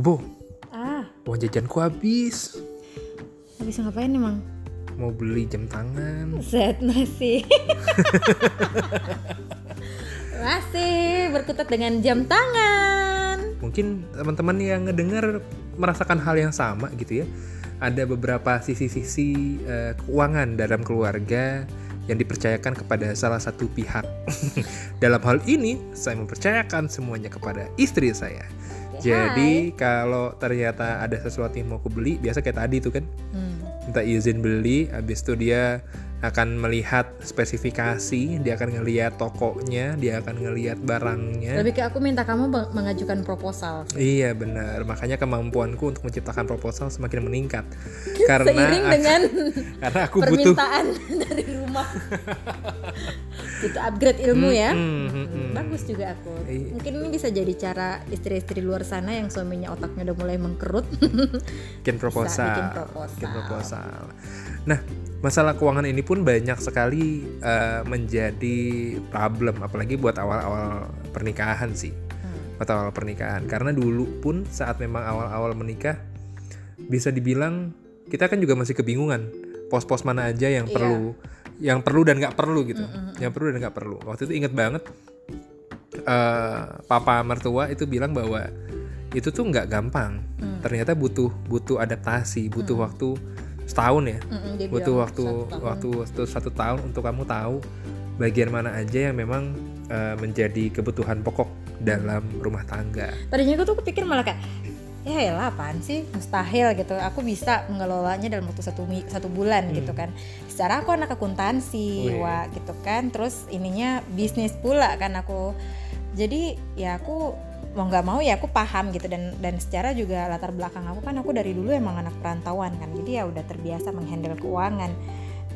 Bobo, Ah, uang jajanku habis. habis ngapain emang? Mau beli jam tangan. Set masih. masih berkutat dengan jam tangan. Mungkin teman-teman yang ngedengar merasakan hal yang sama gitu ya. Ada beberapa sisi-sisi eh, keuangan dalam keluarga yang dipercayakan kepada salah satu pihak. dalam hal ini, saya mempercayakan semuanya kepada istri saya. Jadi kalau ternyata ada sesuatu yang mau aku beli, biasa kayak tadi tuh kan, Hmm. minta izin beli, habis itu dia akan melihat spesifikasi, dia akan ngelihat tokonya, dia akan ngelihat barangnya. Lebih ke aku minta kamu mengajukan proposal. Iya benar, makanya kemampuanku untuk menciptakan proposal semakin meningkat karena Seiring dengan karena aku butuh permintaan dari rumah. Itu upgrade ilmu ya. Hmm, hmm, hmm. Bagus juga aku. Iya. Mungkin ini bisa jadi cara istri-istri luar sana yang suaminya otaknya udah mulai mengkerut. bikin proposal, bikin proposal. bikin proposal. Nah, masalah keuangan ini pun banyak sekali eh, menjadi problem, apalagi buat awal-awal pernikahan sih, Hmm. buat awal pernikahan. Karena dulu pun saat memang awal-awal menikah, bisa dibilang kita kan juga masih kebingungan pos-pos mana aja yang Iya. perlu, yang perlu dan nggak perlu gitu, yang perlu dan nggak perlu. Waktu itu inget banget, eh, papa mertua itu bilang bahwa itu tuh nggak gampang. Hmm. Ternyata butuh butuh adaptasi, butuh waktu setahun ya, dia butuh waktu satu waktu waktu satu tahun untuk kamu tahu bagian mana aja yang memang eh, menjadi kebutuhan pokok dalam rumah tangga. Tadinya aku tuh kepikir malah kayak ya elah apaan sih? Mustahil gitu. Aku bisa mengelolanya dalam waktu satu satu bulan gitu kan. Secara aku anak akuntansi Wih. wah gitu kan. Terus ininya bisnis pula kan aku. Jadi ya aku mau nggak mau ya aku paham gitu. Dan dan secara juga latar belakang aku kan aku dari dulu emang anak perantauan kan. Jadi ya udah terbiasa menghandle keuangan.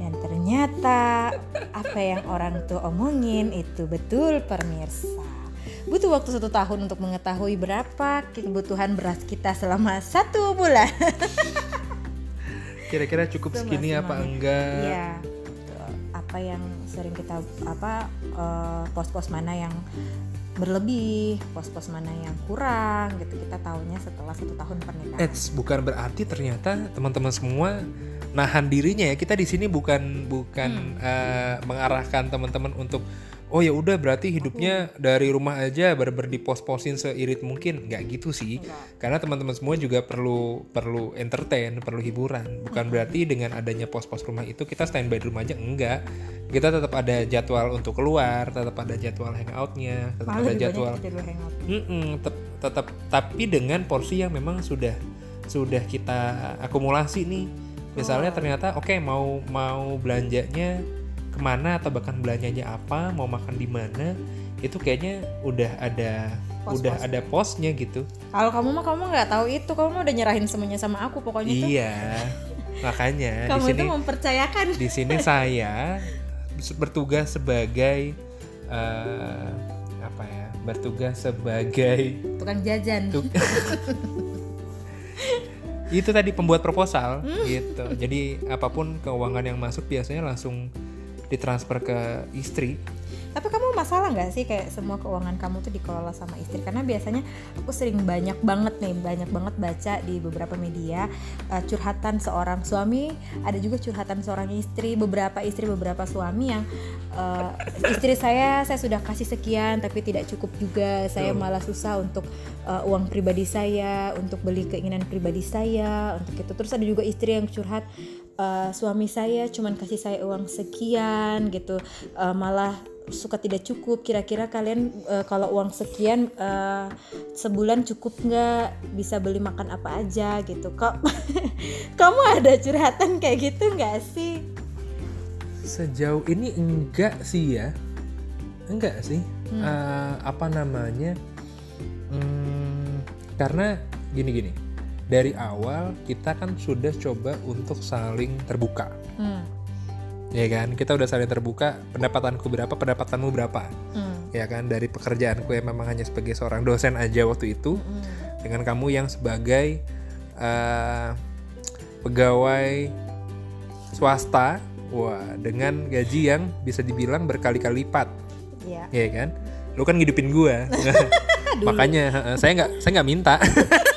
Dan ternyata apa yang orang tuh omongin itu betul pemirsa butuh waktu satu tahun untuk mengetahui berapa kebutuhan beras kita selama satu bulan Kira-kira cukup segini apa enggak? Iya. Apa yang sering kita apa eh, pos-pos mana yang berlebih, pos-pos mana yang kurang gitu kita tahunya setelah satu tahun pernikahan. Eits, bukan berarti ternyata teman-teman semua nahan dirinya ya. Kita di sini bukan bukan eh, mengarahkan teman-teman untuk oh ya udah berarti hidupnya dari rumah aja bener-bener dipos-posin seirit mungkin. nggak gitu sih. Enggak. Karena teman-teman semua juga perlu perlu entertain, perlu hiburan. Bukan berarti dengan adanya pos-pos rumah itu kita standby di rumah aja enggak. Kita tetap ada jadwal untuk keluar, tetap ada jadwal hangoutnya, tetap Malah ada jadwal hangout. Tetap tapi dengan porsi yang memang sudah sudah kita akumulasi nih misalnya ternyata oke mau mau belanjanya ke mana atau bahkan belanjanya apa mau makan di mana itu kayaknya udah ada Pos-pos. udah ada posnya gitu Kalau kamu mah kamu nggak tahu itu, kamu udah nyerahin semuanya sama aku pokoknya tuh. iya makanya di Kamu sini itu mempercayakan. di sini saya bertugas sebagai eh, apa ya bertugas sebagai Tukang jajan. Tuk- itu tadi pembuat proposal Hmm. gitu jadi apa pun keuangan yang masuk biasanya langsung ditransfer ke istri Tapi kamu masalah nggak sih kayak semua keuangan kamu tuh dikelola sama istri? Karena biasanya aku sering banyak banget nih, banyak banget baca di beberapa media uh, curhatan seorang suami, ada juga curhatan seorang istri, beberapa istri, beberapa suami yang uh, istri saya saya sudah kasih sekian tapi tidak cukup juga, saya malah susah untuk uh, uang pribadi saya, untuk beli keinginan pribadi saya, untuk itu. Terus ada juga istri yang curhat uh, suami saya cuman kasih saya uang sekian gitu, uh, malah suka tidak cukup. Kira-kira kalian eh, kalau uang sekian eh, sebulan cukup nggak? Bisa beli makan apa aja gitu. Kok kamu ada curhatan kayak gitu nggak sih? Sejauh ini enggak sih ya. Enggak sih. Hmm. Eh, apa namanya? Hmm, karena gini-gini dari awal kita kan sudah coba untuk saling terbuka. Hmm. ya kan? Kita udah saling terbuka pendapatanku berapa pendapatanmu berapa. Hmm. ya kan? Dari pekerjaanku yang memang hanya sebagai seorang dosen aja waktu itu Hmm. dengan kamu yang sebagai eh, pegawai swasta wah dengan gaji yang bisa dibilang berkali-kali lipat. Ya ya kan? Lu kan ngidupin gua. Makanya saya nggak saya nggak minta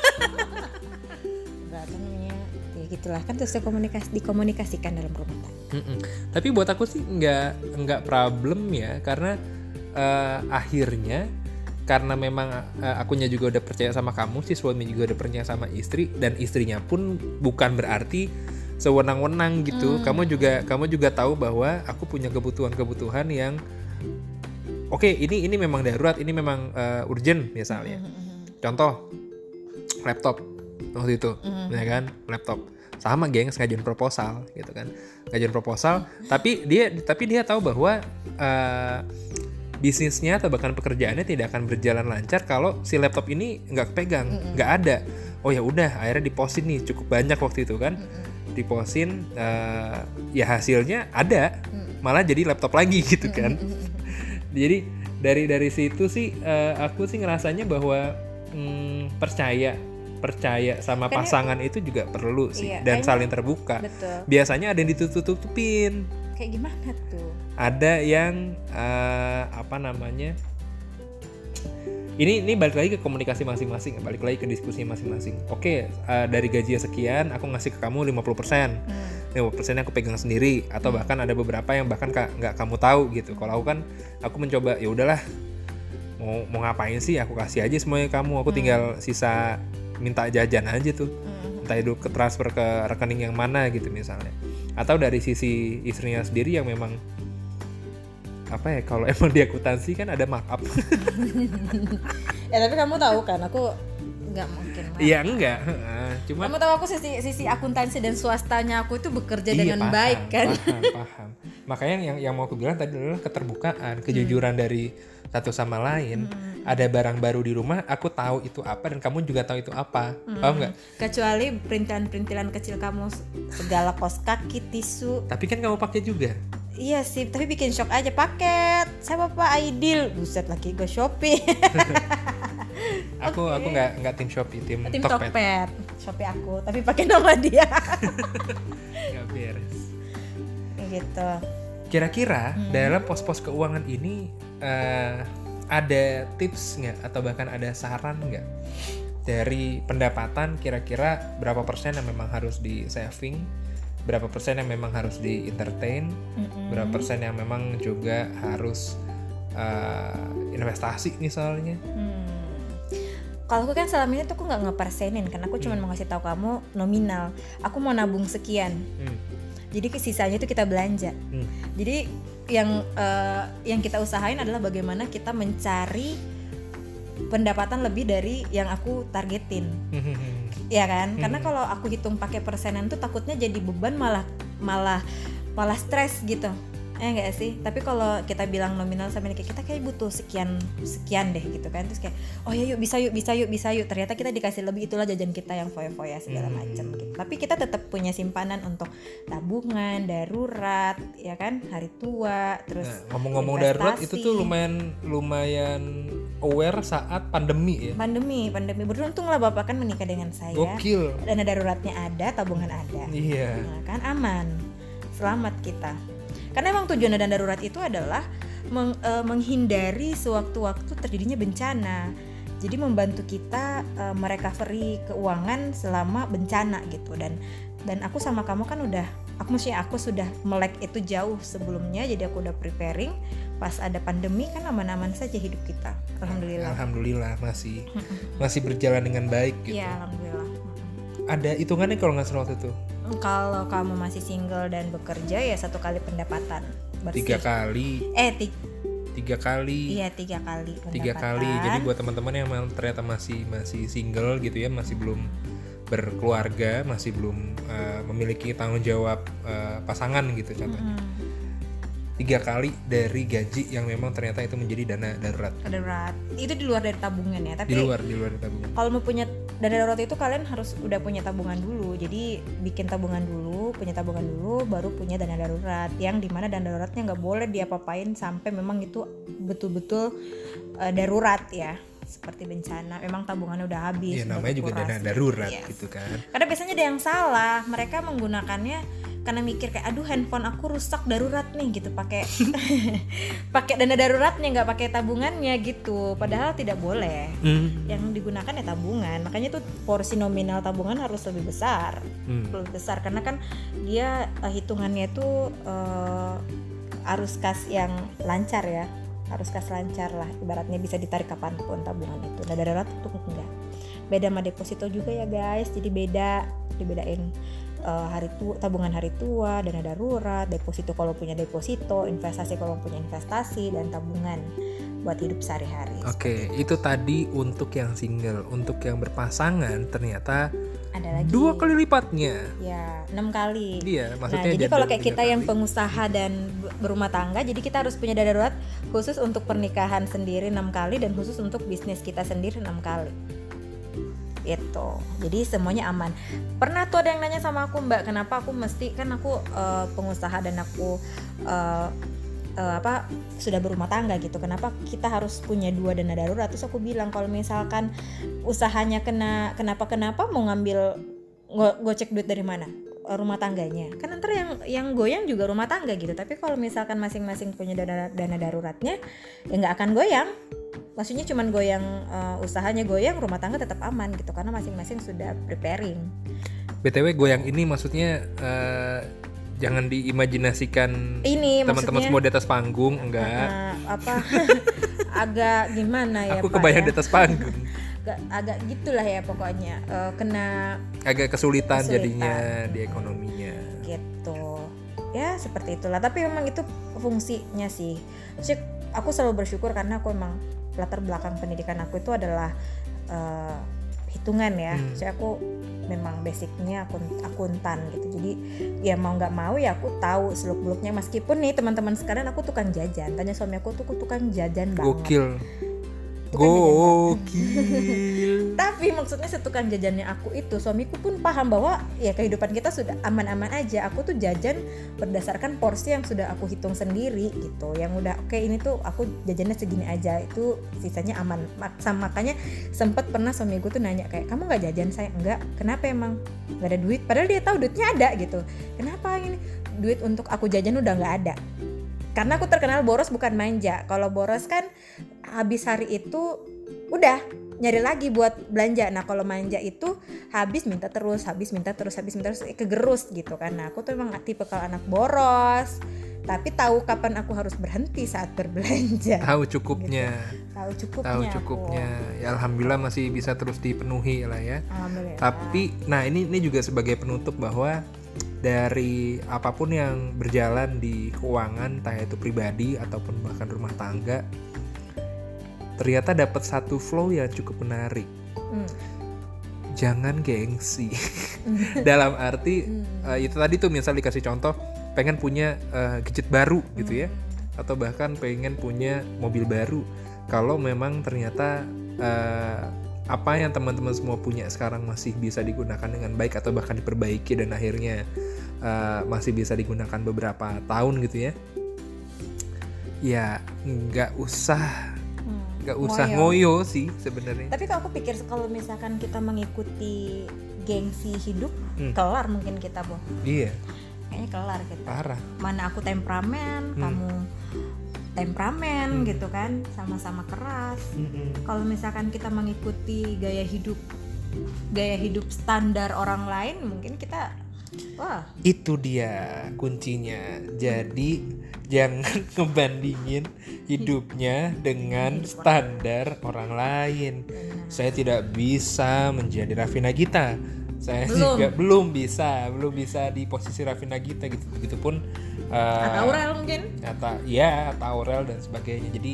gitulah. Kan terus dikomunikasi dikomunikasikan dalam rumah tangga. Mm-mm. Tapi buat aku sih nggak nggak problem ya karena eh, akhirnya karena memang eh, akunya juga udah percaya sama kamu si suami juga udah percaya sama istri dan istrinya pun bukan berarti sewenang-wenang gitu. Kamu juga kamu juga tahu bahwa aku punya kebutuhan-kebutuhan yang oke ini ini memang darurat ini memang eh, urgent misalnya. Contoh laptop waktu itu, ya kan? Laptop sama gengs ngajuin proposal gitu kan. Ngajuin proposal tapi dia tapi dia tahu bahwa eh, bisnisnya atau bahkan pekerjaannya tidak akan berjalan lancar kalau si laptop ini nggak pegang nggak ada. Oh ya udah akhirnya diposin nih cukup banyak waktu itu kan. Diposin eh, ya hasilnya ada malah jadi laptop lagi gitu kan. Jadi dari dari situ sih eh, aku sih ngerasanya bahwa hmm, percaya percaya sama Kayaknya- pasangan itu juga perlu sih Iya, dan kayaknya- saling terbuka. betul. Biasanya ada yang ditutup-tutupin. Kayak gimana tuh? Ada yang eh, apa namanya ini ini balik lagi ke komunikasi masing-masing balik lagi ke diskusi masing-masing. Oke eh, dari gaji sekian aku ngasih ke kamu 50% hmm. 50% aku pegang sendiri atau bahkan ada beberapa yang bahkan ka- nggak kamu tahu gitu. Kalau aku kan aku mencoba ya udahlah mau mau ngapain sih aku kasih aja semuanya kamu aku tinggal sisa minta jajan aja tuh. Hmm. entah itu ke transfer ke rekening yang mana gitu misalnya. Atau dari sisi istrinya sendiri yang memang apa ya kalau emang di akuntansi kan ada markup. Ya tapi kamu tahu kan aku nggak mungkin iya enggak. Cuma kamu tahu aku sisi sisi akuntansi dan swastanya aku itu bekerja Iya, dengan paham, baik kan? paham paham. Makanya yang yang mau aku bilang tadi adalah keterbukaan kejujuran dari satu sama lain ada barang baru di rumah aku tahu itu apa dan kamu juga tahu itu apa. Paham nggak? Kecuali perintilan-perintilan kecil kamu segala kos kaki tisu. Tapi kan kamu pakai juga. Iya sih tapi bikin shock aja. Paket. Saya bapak Aidil. Buset lagi gue shopping. Aku aku nggak nggak tim shopee tim, tim Tokped. Tokped. Shopee aku tapi pakai nama dia. Nggak beres. Gitu Kira-kira dalam pos-pos keuangan ini eh, ada tips nggak atau bahkan ada saran nggak dari pendapatan kira-kira berapa persen yang memang harus di saving, berapa persen yang memang harus di entertain, berapa persen yang memang juga harus eh, investasi misalnya. Hmm. Kalau aku kan selama ini tuh aku nggak ngepersenin kan aku cuma mau ngasih tahu kamu nominal. Aku mau nabung sekian. Hmm, Jadi ke sisanya itu kita belanja. hmm, Jadi yang eh, yang kita usahain adalah bagaimana kita mencari pendapatan lebih dari yang aku targetin. hmm, hmm, hmm. ya kan karena kalau aku hitung pakai persenan tuh takutnya jadi beban malah malah malah stres gitu ya enggak sih? Tapi kalau kita bilang nominal sama kayak kita kayak butuh sekian sekian deh gitu kan. Terus kayak oh ya yuk bisa yuk bisa yuk bisa yuk. Ternyata kita dikasih lebih itulah jajan kita yang foya-foya segala Hmm. macam gitu. Tapi kita tetap punya simpanan untuk tabungan darurat ya kan? Hari tua terus Nah, ngomong-ngomong darurat itu tuh lumayan lumayan aware saat pandemi ya. pandemi pandemi. Beruntung lah bapak kan menikah dengan saya. Gokil. dana daruratnya ada tabungan ada. Iya. Nah, kan aman. Selamat kita karena emang tujuan dana darurat itu adalah meng- eh, menghindari sewaktu-waktu terjadinya bencana. Jadi membantu kita eh, merecovery keuangan selama bencana gitu. Dan dan aku sama kamu kan udah aku maksudnya aku sudah melek itu jauh sebelumnya jadi aku udah preparing. Pas ada pandemi kan aman-aman saja hidup kita. Alhamdulillah. Alhamdulillah masih masih berjalan dengan baik gitu. Iya alhamdulillah. Ada hitungannya kalau nggak salah waktu itu kalau kamu masih single dan bekerja ya satu kali pendapatan bersih. tiga kali, eh ti- tiga kali, iya tiga kali tiga kali. pendapatan. Jadi buat teman-teman yang ternyata masih masih single gitu ya, masih belum berkeluarga, masih belum eh, memiliki tanggung jawab eh, pasangan gitu contohnya. Hmm, Tiga kali dari gaji yang memang ternyata itu menjadi dana darurat. Darurat itu di luar dari tabungan ya tapi di luar di luar tabungan. kalau mau punya dana darurat itu kalian harus udah punya tabungan dulu. Jadi bikin tabungan dulu punya tabungan dulu baru punya dana darurat. Yang di mana dana daruratnya nggak boleh diapa-apain sampai memang itu betul-betul eh, darurat ya. Seperti bencana memang tabungannya udah habis Iya udah namanya juga dana darurat Yes. gitu kan. Karena biasanya ada yang salah, mereka menggunakannya karena mikir kayak aduh handphone aku rusak darurat nih gitu. Pakai pakai dana daruratnya nggak pakai tabungannya gitu. Padahal tidak boleh. Hmm. yang digunakan ya tabungan. Makanya tuh porsi nominal tabungan harus lebih besar. Hmm. lebih besar. Karena kan dia eh, hitungannya itu eh, arus kas yang lancar ya. Arus kas lancar lah. Ibaratnya bisa ditarik kapan pun tabungan itu. Nah darurat itu enggak. Beda sama deposito juga ya guys. Jadi beda. Dibedain eh, hari tua tabungan hari tua dana darurat deposito kalau punya deposito investasi kalau punya investasi dan tabungan buat hidup sehari-hari Oke, itu tadi untuk yang single. Untuk yang berpasangan ternyata ada lagi dua kali lipatnya. ya enam kali Iya, Nah, maksudnya jadi kalau kayak kita yang kali. pengusaha dan be- berumah tangga, jadi kita harus punya dana darurat khusus untuk pernikahan sendiri enam kali dan khusus untuk bisnis kita sendiri enam kali. Itu. Jadi semuanya aman. Pernah tuh ada yang nanya sama aku, Mbak, kenapa aku mesti kan aku eh, pengusaha dan aku eh, eh, apa sudah berumah tangga gitu. Kenapa kita harus punya dua dana darurat? Terus aku bilang kalau misalkan usahanya kena kenapa kenapa mau ngambil go- gocek duit dari mana? rumah tangganya kan ntar yang yang goyang juga rumah tangga gitu tapi kalau misalkan masing-masing punya dana dana daruratnya ya nggak akan goyang maksudnya cuman goyang eh, usahanya goyang rumah tangga tetap aman gitu karena masing-masing sudah preparing BTW goyang ini maksudnya eh, jangan diimajinasikan ini teman-teman semua di atas panggung, enggak. eh, apa agak gimana ya Aku Pak kebayang ya? di atas panggung. agak, agak gitulah ya pokoknya Eh, kena Agak kesulitan, Kesulitan. jadinya di ekonominya. gitu ya seperti itulah tapi memang itu fungsinya sih Maksudnya aku selalu bersyukur karena aku emang latar belakang pendidikan aku itu adalah eh, hitungan ya Hmm. Aku memang basicnya akun akuntan gitu jadi ya mau nggak mau ya aku tahu seluk beluknya meskipun nih teman-teman sekarang aku tukang jajan tanya suami aku tuh aku tukang jajan banget Gokil. Tukang jajan Gokil. Tapi maksudnya setukang jajannya aku itu suamiku pun paham bahwa ya kehidupan kita sudah aman-aman aja. Aku tuh jajan berdasarkan porsi yang sudah aku hitung sendiri gitu. Yang udah oke ini tuh aku jajannya segini aja itu sisanya aman. Sama makanya sempet pernah suamiku tuh nanya kayak kamu nggak jajan? Saya enggak. Kenapa emang? Nggak ada duit. Padahal dia tahu duitnya ada gitu. Kenapa ini duit untuk aku jajan udah nggak ada? Karena aku terkenal boros bukan manja. Kalau boros kan habis hari itu udah nyari lagi buat belanja. Nah kalau manja itu habis minta terus, habis minta terus, habis minta terus, eh, kegerus gitu kan. Nah aku tuh emang tipe kalau anak boros, tapi tahu kapan aku harus berhenti saat berbelanja. Tahu cukupnya. Tahu cukupnya. Tahu aku. cukupnya. Ya alhamdulillah masih bisa terus dipenuhi lah ya. Alhamdulillah. Tapi nah ini ini juga sebagai penutup bahwa dari apa pun yang berjalan di keuangan entah itu pribadi ataupun bahkan rumah tangga ternyata dapat satu flow yang cukup menarik. Hmm. Jangan gengsi. Dalam arti Hmm. eh, itu tadi tuh misal dikasih contoh pengen punya eh, gadget baru gitu ya atau bahkan pengen punya mobil baru kalau memang ternyata eh, apa yang teman-teman semua punya sekarang masih bisa digunakan dengan baik atau bahkan diperbaiki dan akhirnya eh, masih bisa digunakan beberapa tahun gitu ya ya nggak usah Hmm. Nggak usah Ngoyo. ngoyo sih sebenarnya Tapi kalau aku pikir kalau misalkan kita mengikuti gengsi hidup, Hmm. kelar mungkin kita boh. iya Kayaknya kelar kita. parah mana aku temperamen, Hmm. kamu temperamen Hmm. gitu kan, sama-sama keras. Mm-mm. Kalau misalkan kita mengikuti gaya hidup gaya hidup standar orang lain, mungkin kita wah, Itu dia kuncinya. Jadi jangan ngebandingin hidupnya dengan Hidup standar orang lain. benar. Saya tidak bisa menjadi Raffi Nagita. Saya Belum. juga belum bisa, belum bisa di posisi Raffi Nagita gitu. Begitupun eh, Atau Aurel mungkin. atau ya atau Aurel dan sebagainya. Jadi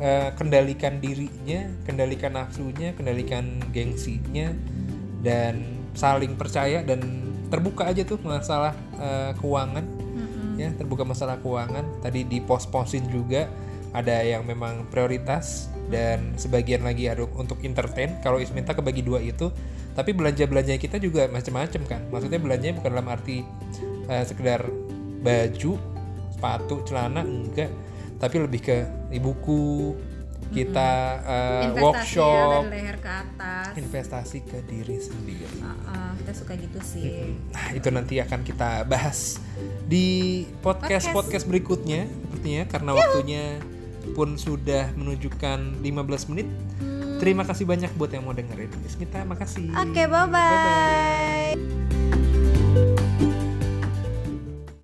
eh, kendalikan dirinya, kendalikan nafsunya, kendalikan gengsinya dan saling percaya dan terbuka aja tuh masalah eh, keuangan. Mm-mm. ya terbuka masalah keuangan. Tadi di pos-posin juga ada yang memang prioritas dan sebagian lagi ada untuk entertain. Kalau Isminta kebagi dua itu tapi belanja belanja kita juga macam-macam kan. Maksudnya belanjanya bukan dalam arti eh, sekedar baju sepatu celana enggak. Tapi lebih ke buku kita uh, investasi ya workshop. dari leher ke atas. Investasi ke diri sendiri. Uh, uh, kita suka gitu sih. Nah, itu nanti akan kita bahas di podcast podcast. berikutnya sepertinya karena waktunya pun sudah menunjukkan 15 menit. Terima kasih banyak buat yang mau dengerin. Bismita, makasih. oke bye bye